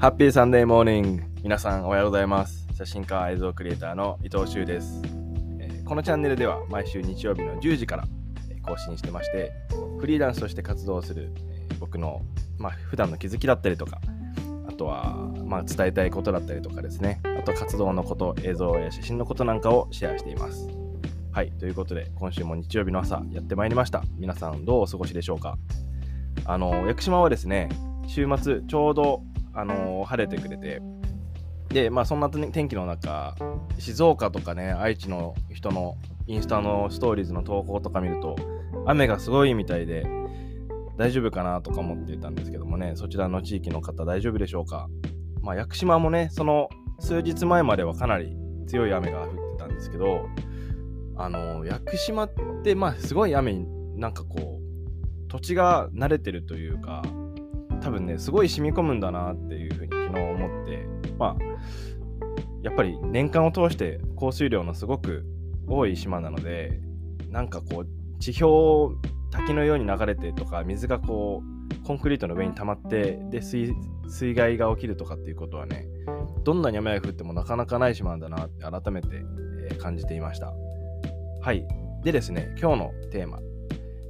ハッピーサンデーモーニング皆さんおはようございます。写真家映像クリエイターの伊藤修です、えーこのチャンネルでは毎週日曜日の10時から更新してましてフリーランスとして活動する、えー僕の、まあ、普段の気づきだったりとかあとは、まあ、伝えたいことだったりとかですね。あと活動のこと映像や写真のことなんかをシェアしています。はいということで今週も日曜日の朝やってまいりました。皆さんどうお過ごしでしょうか？あの屋久島はですね週末ちょうどあの晴れてくれて。でまあそんな天気の中静岡とかね愛知の人のインスタのストーリーズの投稿とか見ると雨がすごいみたいで大丈夫かなとか思っていたんですけどもねそちらの地域の方大丈夫でしょうか。まあ屋久島もねその数日前まではかなり強い雨が降ってたんですけどあの屋久島ってまあすごい雨になんかこう土地が慣れてるというか多分ねすごい染み込むんだなっていうふうに昨日思ってまあやっぱり年間を通して降水量のすごく多い島なのでなんかこう地表滝のように流れてとか水がこうコンクリートの上に溜まってで水害が起きるとかっていうことはねどんなに雨が降ってもなかなかない島なんだなって改めて、え感じていました。はい。でですね今日のテーマ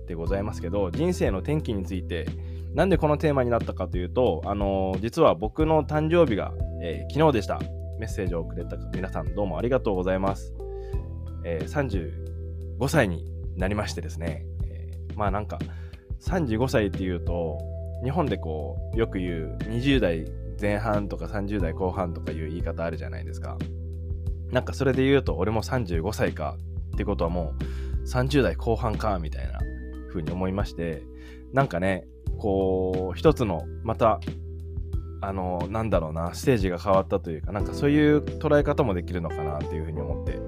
でございますけど人生の転機についてなんでこのテーマになったかというと、あのー実は僕の誕生日が、えー昨日でした。メッセージをくれた皆さんどうもありがとうございます。えー35歳になりましてですね、えーまあなんか35歳っていうと、日本でこうよく言う20代前半とか30代後半とかいう言い方あるじゃないですか。なんかそれで言うと俺も35歳かってことはもう30代後半かみたいな風に思いまして、なんかね、こう一つのまたあのなんだろうなステージが変わったというかなんかそういう捉え方もできるのかなっていうふうに思って。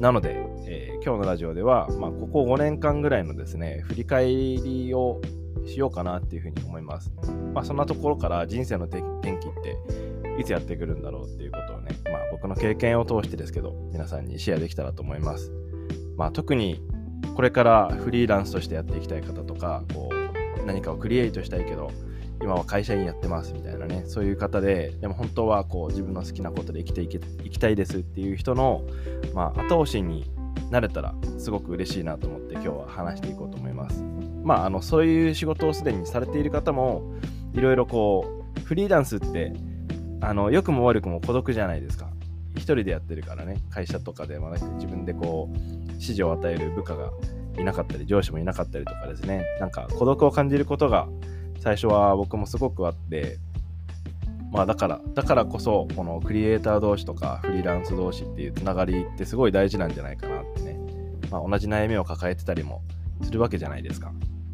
なので、えー今日のラジオでは、まあ、ここ5年間ぐらいのですね振り返りをしようかなっていうふうに思います。まあそんなところから人生の転機っていつやってくるんだろうっていうことをね、まあ、僕の経験を通してですけど皆さんにシェアできたらと思います。まあ特にこれからフリーランスとしてやっていきたい方とかこう何かをクリエイトしたいけど今は会社員やってますみたいなねそういう方ででも本当はこう自分の好きなことで生きていけいきたいですっていう人の、まあ、後押しになれたらすごく嬉しいなと思って今日は話していこうと思います。まああのそういう仕事をすでにされている方もいろいろこうフリーランスってあの良くも悪くも孤独じゃないですか。一人でやってるからね会社とかではなく自分でこう指示を与える部下がいなかったり上司もいなかったりとかですね。なんか孤独を感じることが最初は僕もすごくあってまあだからだからこそこのクリエイター同士とかフリーランス同士っていうつながりってすごい大事なんじゃないかなってね、まあ、同じ悩みを抱えてたりもするわけじゃないですか。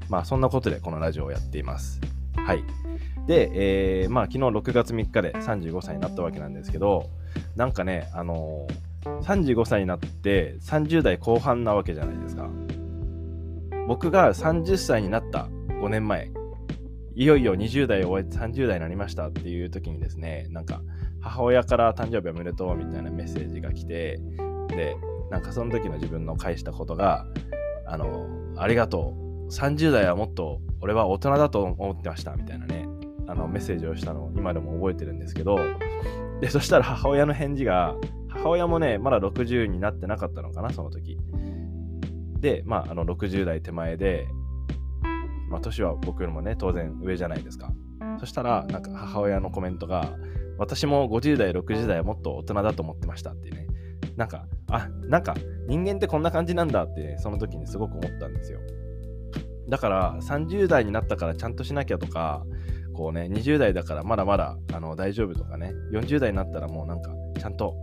まあそんなことでこのラジオをやっています。はい。で、えーまあ昨日6月3日で35歳になったわけなんですけどなんかねあのー35歳になって30代後半なわけじゃないですか。僕が30歳になった5年前いよいよ20代を終えて30代になりましたっていう時にですねなんか母親から誕生日おめでとうみたいなメッセージが来てでなんかその時の自分の返したことがあのありがとう30代はもっと俺は大人だと思ってましたみたいなねあのメッセージをしたのを今でも覚えてるんですけどでそしたら母親の返事が母親もねまだ60になってなかったのかなその時。でまああの60代手前でまあ年は僕よりもね当然上じゃないですか。そしたらなんか母親のコメントが私も50代60代はもっと大人だと思ってましたってね。なんかあなんか人間ってこんな感じなんだって、ね、その時にすごく思ったんですよ。だから30代になったからちゃんとしなきゃとかこうね20代だからまだまだあの大丈夫とかね40代になったらもうなんかちゃんと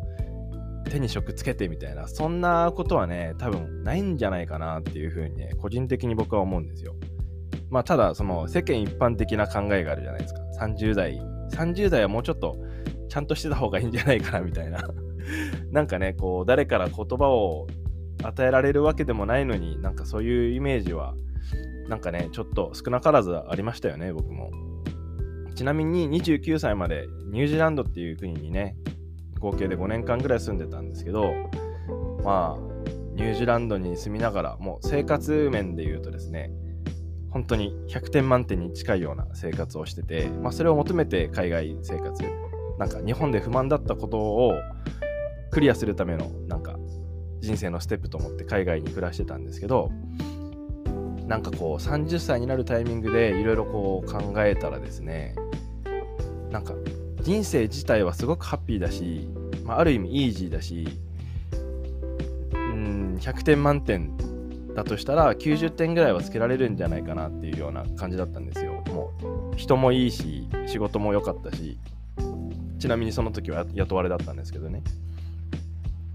手に職つけてみたいなそんなことはね多分ないんじゃないかなっていうふうにね個人的に僕は思うんですよ。まあただその世間一般的な考えがあるじゃないですか。30代30代はもうちょっとちゃんとしてた方がいいんじゃないかなみたいな。なんかねこう誰から言葉を与えられるわけでもないのになんかそういうイメージはなんかねちょっと少なからずありましたよね僕も。ちなみに29歳までニュージーランドっていう国にね合計で5年間ぐらい住んでたんですけどまあニュージーランドに住みながらもう生活面で言うとですね本当に100点満点に近いような生活をしてて、まあ、それを求めて海外生活なんか日本で不満だったことをクリアするためのなんか人生のステップと思って海外に暮らしてたんですけどなんかこう30歳になるタイミングでいろいろこう考えたらですねなんか人生自体はすごくハッピーだし、まあ、ある意味イージーだしうん100点満点だとしたら90点ぐらいはつけられるんじゃないかなっていうような感じだったんですよ。もう人もいいし仕事も良かったしちなみにその時は雇われだったんですけどね。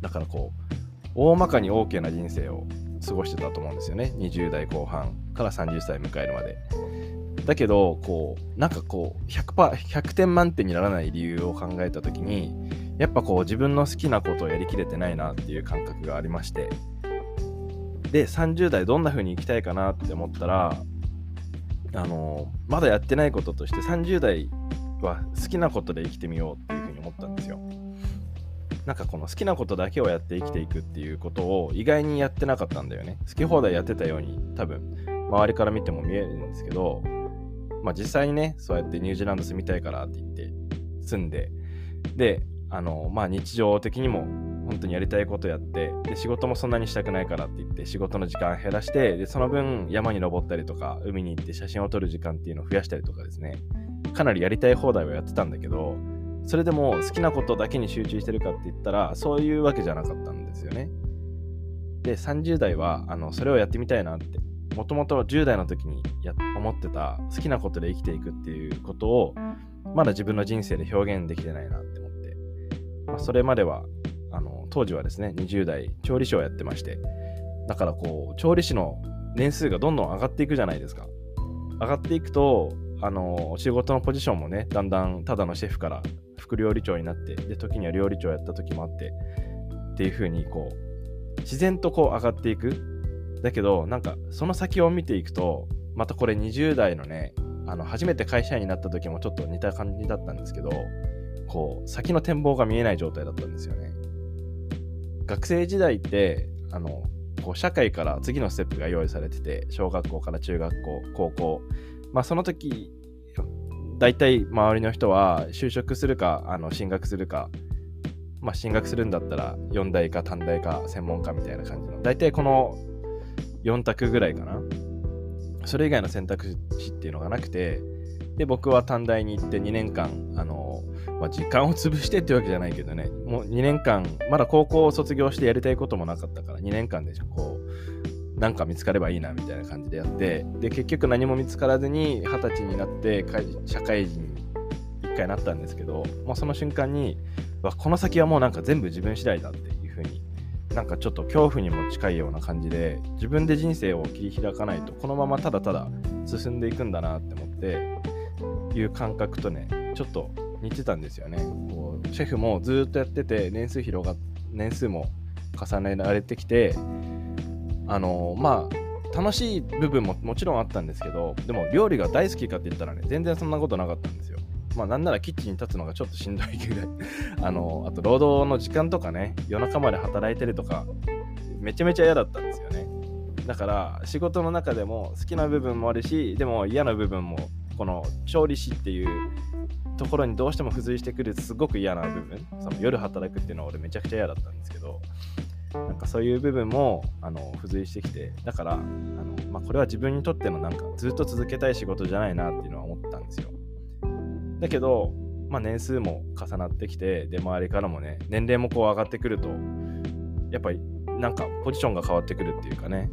だからこう大まかに OK な人生を過ごしてたと思うんですよね。20代後半から30歳迎えるまで。だけど、こう、なんかこう100、100点満点にならない理由を考えた時に、やっぱこう自分の好きなことをやりきれてないなっていう感覚がありまして、で30代どんな風に生きたいかなって思ったらあのまだやってないこととして30代は好きなことで生きてみようっていう風に思ったんですよ。なんかこの好きなことだけをやって生きていくっていうことを意外にやってなかったんだよね。好き放題やってたように多分周りから見ても見えるんですけどまあ実際にねそうやってニュージーランド住みたいからって言って住んでであのまあ日常的にも本当にやりたいことやってで仕事もそんなにしたくないからって言って仕事の時間減らしてでその分山に登ったりとか海に行って写真を撮る時間っていうのを増やしたりとかですね。かなりやりたい放題はやってたんだけどそれでも好きなことだけに集中してるかって言ったらそういうわけじゃなかったんですよね。で30代はあのそれをやってみたいなってもともと10代の時にや思ってた好きなことで生きていくっていうことをまだ自分の人生で表現できてないなって思って、まあ、それまではあの当時はですね20代調理師をやってましてだからこう調理師の年数がどんどん上がっていくじゃないですか。上がっていくとあの仕事のポジションもねだんだんただのシェフから副料理長になってで時には料理長やった時もあってっていう風にこう自然とこう上がっていく。だけどなんかその先を見ていくとまたこれ20代のねあの初めて会社員になった時もちょっと似た感じだったんですけどこう先の展望が見えない状態だったんですよね。学生時代ってあのこう社会から次のステップが用意されてて小学校から中学校高校。まあその時大体周りの人は就職するかあの進学するかまあ進学するんだったら4大か短大か専門家みたいな感じの。大体この4択ぐらいかな。それ以外の選択肢っていうのがなくてで僕は短大に行って2年間あのまあ、時間を潰してっていうわけじゃないけどね、もう2年間、まだ高校を卒業してやりたいこともなかったから、2年間でこう、なんか見つかればいいなみたいな感じでやって、で、結局何も見つからずに、二十歳になって社会人に一回なったんですけど、もうその瞬間に、わ、この先はもうなんか全部自分次第だって、なんかちょっと恐怖にも近いような感じで、自分で人生を切り開かないと、このままただただ進んでいくんだなって思って、いう感覚とね、ちょっと似てたんですよね。こうシェフもずっとやってて年数広が年数も重ねられてきてあのまあ楽しい部分ももちろんあったんですけどでも料理が大好きかって言ったらね全然そんなことなかったんですよ。まあなんならキッチンに立つのがちょっとしんどいぐらいあのあと労働の時間とかね夜中まで働いてるとかめちゃめちゃ嫌だったんですよね。だから仕事の中でも好きな部分もあるしでも嫌な部分もこの調理師っていうところにどうしても付随してくるすごく嫌な部分その夜働くっていうのは俺めちゃくちゃ嫌だったんですけどなんかそういう部分もあの付随してきてだからあの、まあ、これは自分にとってのなんかずっと続けたい仕事じゃないなっていうのは思ったんですよだけど、まあ、年数も重なってきてで周りからもね年齢もこう上がってくるとやっぱりなんかポジションが変わってくるっていうかね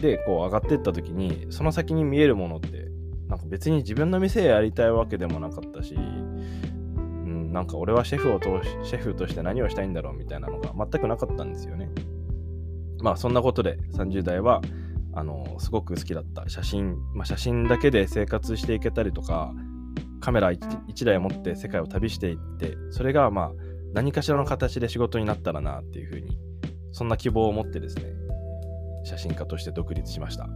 でこう上がってった時にその先に見えるものってなんか別に自分の店やりたいわけでもなかったし、うん、なんか俺はシェフを通し、シェフとして何をしたいんだろうみたいなのが全くなかったんですよね。まあそんなことで30代は、あの、すごく好きだった写真、まあ写真だけで生活していけたりとか、カメラ 1, 1台持って世界を旅していって、それがまあ何かしらの形で仕事になったらなっていうふうに、そんな希望を持ってですね、写真家として独立しました。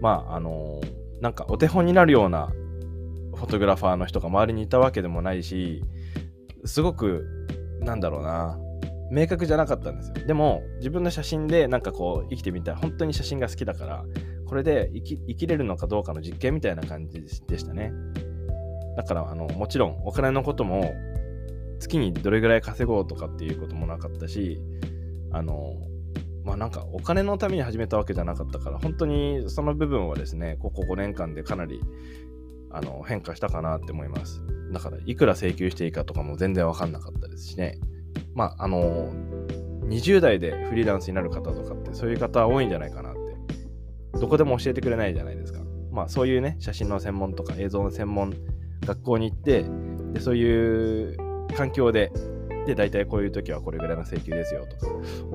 まあ、あのーなんかお手本になるようなフォトグラファーの人が周りにいたわけでもないし、すごく、なんだろうな、明確じゃなかったんですよ。でも、自分の写真でなんかこう生きてみたい。本当に写真が好きだから、これで生きれるのかどうかの実験みたいな感じでしたね。だからあのもちろんお金のことも月にどれぐらい稼ごうとかっていうこともなかったしあのまあなんかお金のために始めたわけじゃなかったから本当にその部分はですねここ5年間でかなりあの変化したかなって思います。だからいくら請求していいかとかも全然わかんなかったですしね。まああの20代でフリーランスになる方とかってそういう方多いんじゃないかなって。どこでも教えてくれないじゃないですか。まあそういうね写真の専門とか映像の専門学校に行ってでそういう環境でで大体こういう時はこれぐらいの請求ですよとか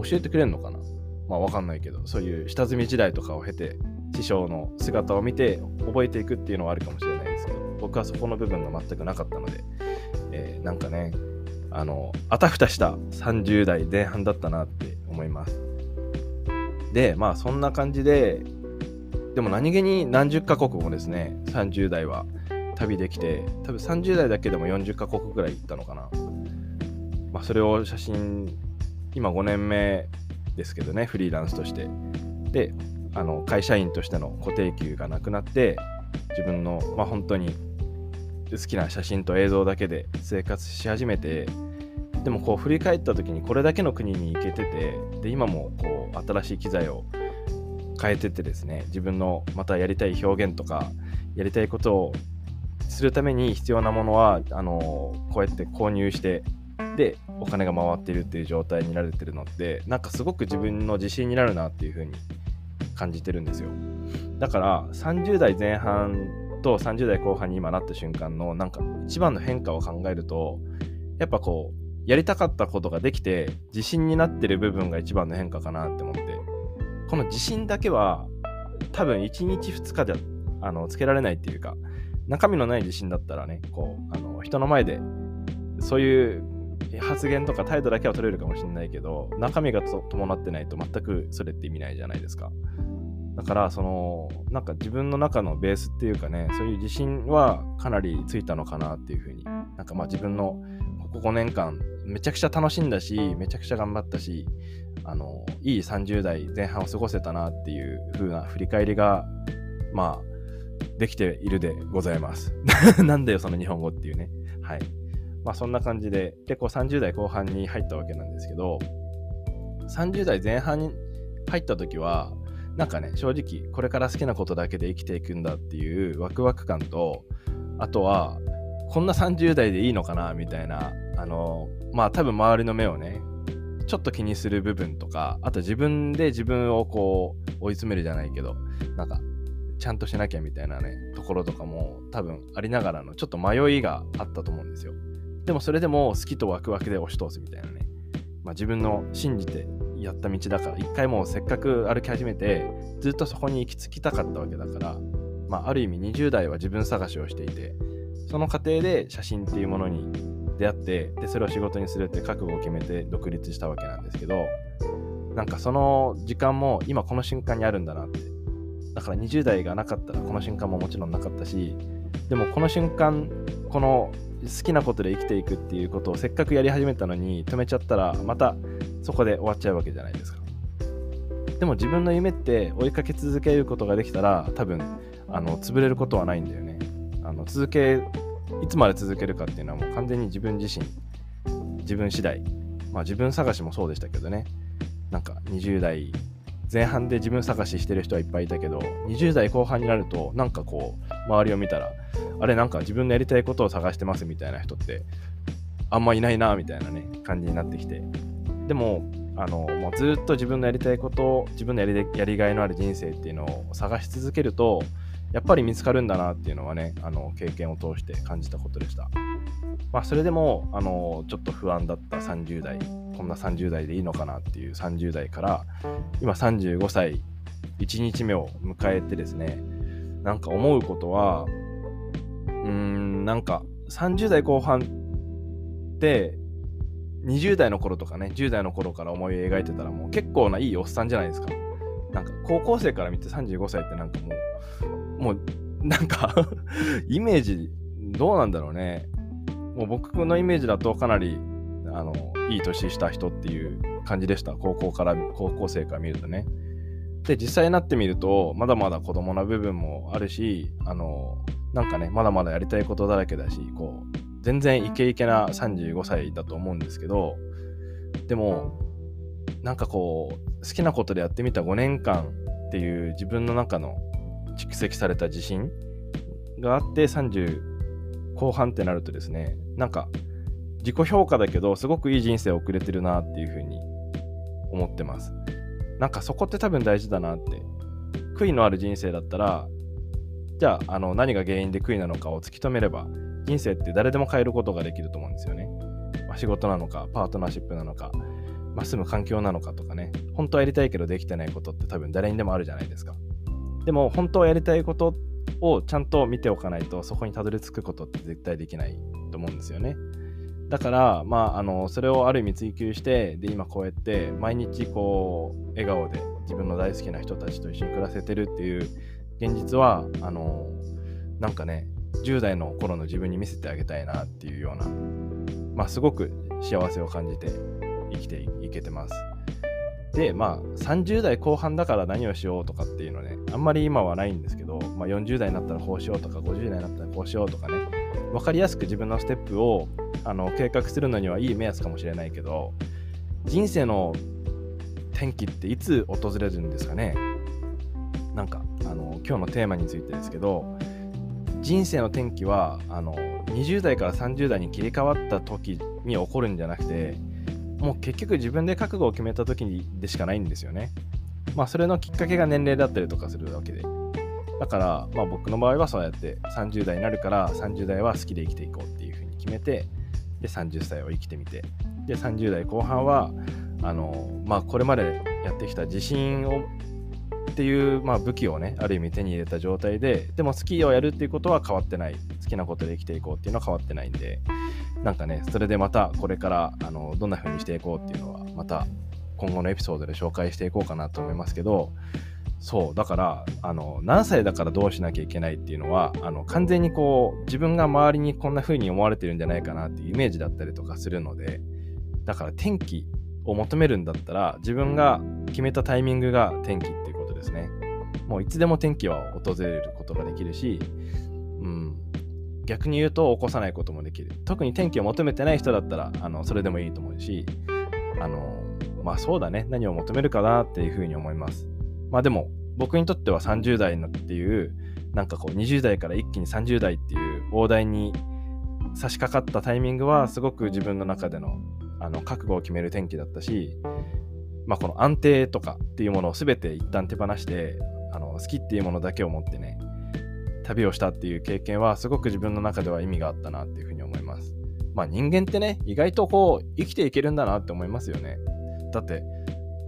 教えてくれるのかな？まあわかんないけどそういう下積み時代とかを経て師匠の姿を見て覚えていくっていうのはあるかもしれないですけど僕はそこの部分が全くなかったので、えー、なんかねあのあたふたした30代前半だったなって思います。でまあそんな感じででも何気に何十カ国もですね30代は旅できて多分30代だけでも40カ国ぐらい行ったのかな、まあ、それを写真今5年目ですけどねフリーランスとして。であの会社員としての固定給がなくなって自分の、まあ、本当に好きな写真と映像だけで生活し始めてでもこう振り返った時にこれだけの国に行けててで今もこう新しい機材を変えててですね自分のまたやりたい表現とかやりたいことをするために必要なものはあのこうやって購入してでお金が回っているっていう状態になれてるのってなんかすごく自分の自信になるなっていう風に感じてるんですよ。だから30代前半と30代後半に今なった瞬間のなんか一番の変化を考えるとやっぱこうやりたかったことができて自信になってる部分が一番の変化かなって思って。この自信だけは多分1日2日であのつけられないっていうか中身のない自信だったらね、こう、あの人の前で、そういう発言とか態度だけは取れるかもしれないけど、中身が伴ってないと全くそれって意味ないじゃないですか。だから、その、なんか自分の中のベースっていうかね、そういう自信はかなりついたのかなっていうふうに、なんかまあ自分のここ5年間、めちゃくちゃ楽しんだし、めちゃくちゃ頑張ったし、あの、いい30代前半を過ごせたなっていう風な振り返りが、まあ、できているでございます。なんだよ、その日本語っていうね。はい。まあそんな感じで、結構30代後半に入ったわけなんですけど、30代前半に入った時は、なんかね、正直、これから好きなことだけで生きていくんだっていうワクワク感と、あとは、こんな30代でいいのかなみたいな、あの、まあ多分周りの目をね、ちょっと気にする部分とか、あと自分で自分をこう追い詰めるじゃないけど、なんかちゃんとしなきゃみたいなね、ところとかも多分ありながらのちょっと迷いがあったと思うんですよ。でもそれでも好きとワクワクで押し通すみたいなね。まあ、自分の信じてやった道だから、一回もうせっかく歩き始めて、ずっとそこに行き着きたかったわけだから、まあ、ある意味20代は自分探しをしていて、その過程で写真っていうものに出会って、で、それを仕事にするって覚悟を決めて独立したわけなんですけど、なんかその時間も今この瞬間にあるんだなってだから20代がなかったらこの瞬間ももちろんなかったしでもこの瞬間この好きなことで生きていくっていうことをせっかくやり始めたのに止めちゃったらまたそこで終わっちゃうわけじゃないですか。でも自分の夢って追いかけ続けることができたら多分あの潰れることはないんだよね。あの続けいつまで続けるかっていうのはもう完全に自分自身自分次第。まあ自分探しもそうでしたけどね。なんか20代前半で自分探ししてる人はいっぱいいたけど20代後半になるとなんかこう周りを見たらあれなんか自分のやりたいことを探してますみたいな人ってあんまいないなみたいなね感じになってきて。でもあのもうずっと自分のやりたいこと自分のやりやりがいのある人生っていうのを探し続けるとやっぱり見つかるんだなっていうのはねあの経験を通して感じたことでした。まあそれでもあのちょっと不安だった30代。こんな30代でいいのかなっていう30代から今35歳1日目を迎えてですねなんか思うことはうーんなんか30代後半って20代の頃とかね10代の頃から思い描いてたらもう結構ないいおっさんじゃないですか。なんか高校生から見て35歳ってなんかもうもうなんか イメージどうなんだろうね。もう僕のイメージだとかなりあのいい年した人っていう感じでした。高校から高校生から見るとね。で実際になってみるとまだまだ子供な部分もあるしあのなんかねまだまだやりたいことだらけだしこう全然イケイケな35歳だと思うんですけどでもなんかこう好きなことでやってみた5年間っていう自分の中の蓄積された自信があって30後半ってなるとですねなんか自己評価だけどすごくいい人生を送れてるなっていうふうに思ってます。なんかそこって多分大事だなって。悔いのある人生だったらじゃああの何が原因で悔いなのかを突き止めれば人生って誰でも変えることができると思うんですよね、まあ、仕事なのかパートナーシップなのか、まあ、住む環境なのかとかね。本当はやりたいけどできてないことって多分誰にでもあるじゃないですか。でも本当はやりたいことをちゃんと見ておかないとそこにたどり着くことって絶対できないと思うんですよね。だから、まあ、あのそれをある意味追求してで今こうやって毎日こう笑顔で自分の大好きな人たちと一緒に暮らせてるっていう現実はあのなんかね10代の頃の自分に見せてあげたいなっていうような、まあ、すごく幸せを感じて生きていけてます。で、まあ、30代後半だから何をしようとかっていうのね、あんまり今はないんですけど、まあ、40代になったらこうしようとか、50代になったらこうしようとかね、分かりやすく自分のステップをあの計画するのにはいい目安かもしれないけど、人生の転機っていつ訪れるんですかね？なんか、あの今日のテーマについてですけど、人生の転機はあの20代から30代に切り替わった時に起こるんじゃなくて、もう結局自分で覚悟を決めた時でしかないんですよね。まあそれのきっかけが年齢だったりとかするわけで。だから、まあ僕の場合はそうやって30代になるから30代は好きで生きていこうっていうふうに決めて、で30歳を生きてみて、で30代後半は、あの、まあこれまでやってきた自信をっていう、まあ、武器をねある意味手に入れた状態ででもスキーをやるっていうことは変わってない。好きなことで生きていこうっていうのは変わってないんで。なんかね、それでまたこれからあのどんな風にしていこうっていうのは、また今後のエピソードで紹介していこうかなと思いますけど、そう、だから、あの、何歳だからどうしなきゃいけないっていうのは、あの、完全にこう、自分が周りにこんな風に思われてるんじゃないかなっていうイメージだったりとかするので、だから天気を求めるんだったら、自分が決めたタイミングが天気っていうことですね。もういつでも天気は訪れることができるし、うん、逆に言うと起こさないこともできる。特に天気を求めてない人だったらあのそれでもいいと思うしあのまあそうだね。何を求めるかなっていうふうに思います。まあでも僕にとっては30代のっていうなんかこう20代から一気に30代っていう大台に差し掛かったタイミングはすごく自分の中でのあの覚悟を決める天気だったし、まあ、この安定とかっていうものを全て一旦手放してあの好きっていうものだけを持ってね旅をしたっていう経験はすごく自分の中では意味があったなっていうふうに思います。まあ人間ってね、意外とこう生きていけるんだなって思いますよね。だって、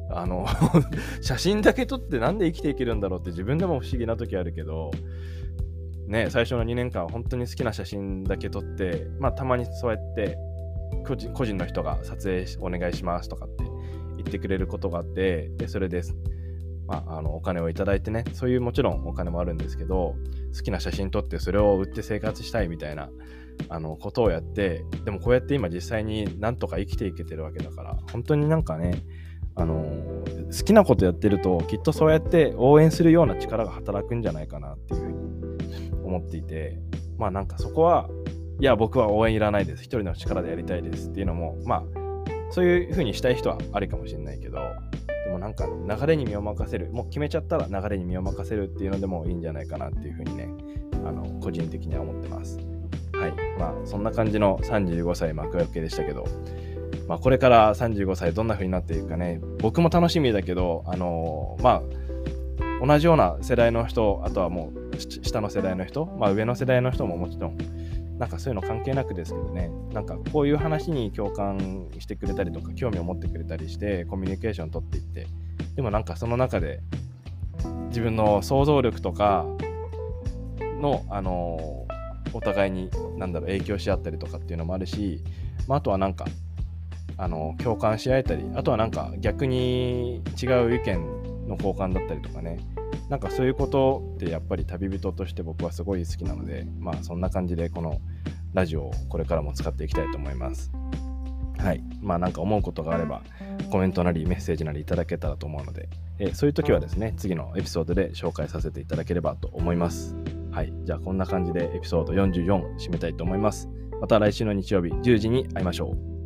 あの 写真だけ撮ってなんで生きていけるんだろうって自分でも不思議な時あるけど、ね、最初の2年間本当に好きな写真だけ撮って、まあたまにそうやって個人個人の人が撮影お願いしますとかって言ってくれることがあって、で、それです。まあ、あのお金をいただいてね、そういうもちろんお金もあるんですけど、好きな写真撮ってそれを売って生活したいみたいなあのことをやって、でもこうやって今実際になんとか生きていけてるわけだから、本当になんかね、あの好きなことやってるときっとそうやって応援するような力が働くんじゃないかなっていうふうに思っていてまあなんかそこはいや僕は応援いらないです一人の力でやりたいですっていうのもまあそういうふうにしたい人はありかもしれないけどでもなんか流れに身を任せる、もう決めちゃったら流れに身を任せるっていうのでもいいんじゃないかなっていうふうにね、あの個人的には思ってます。はい。まあそんな感じの35歳幕開けでしたけど、まあこれから35歳どんな風になっていくかね、僕も楽しみだけど、あのー、まあ同じような世代の人、あとはもう下の世代の人、まあ上の世代の人ももちろんなんかそういうの関係なくですけどね、なんかこういう話に共感してくれたりとか、興味を持ってくれたりして、コミュニケーション取っていって、でもなんかその中で、自分の想像力とかの、あのお互いに、なんだろう、影響し合ったりとかっていうのもあるし、まあ、あとはなんか、あの共感し合えたり、あとはなんか逆に違う意見の交換だったりとかね、なんかそういうことってやっぱり旅人として僕はすごい好きなので、まあそんな感じでこのラジオをこれからも使っていきたいと思います。はい。まあなんか思うことがあれば、コメントなりメッセージなりいただけたらと思うので、えそういう時はですね、次のエピソードで紹介させていただければと思います。はい。じゃあこんな感じでエピソード44締めたいと思います。また来週の日曜日10時に会いましょう。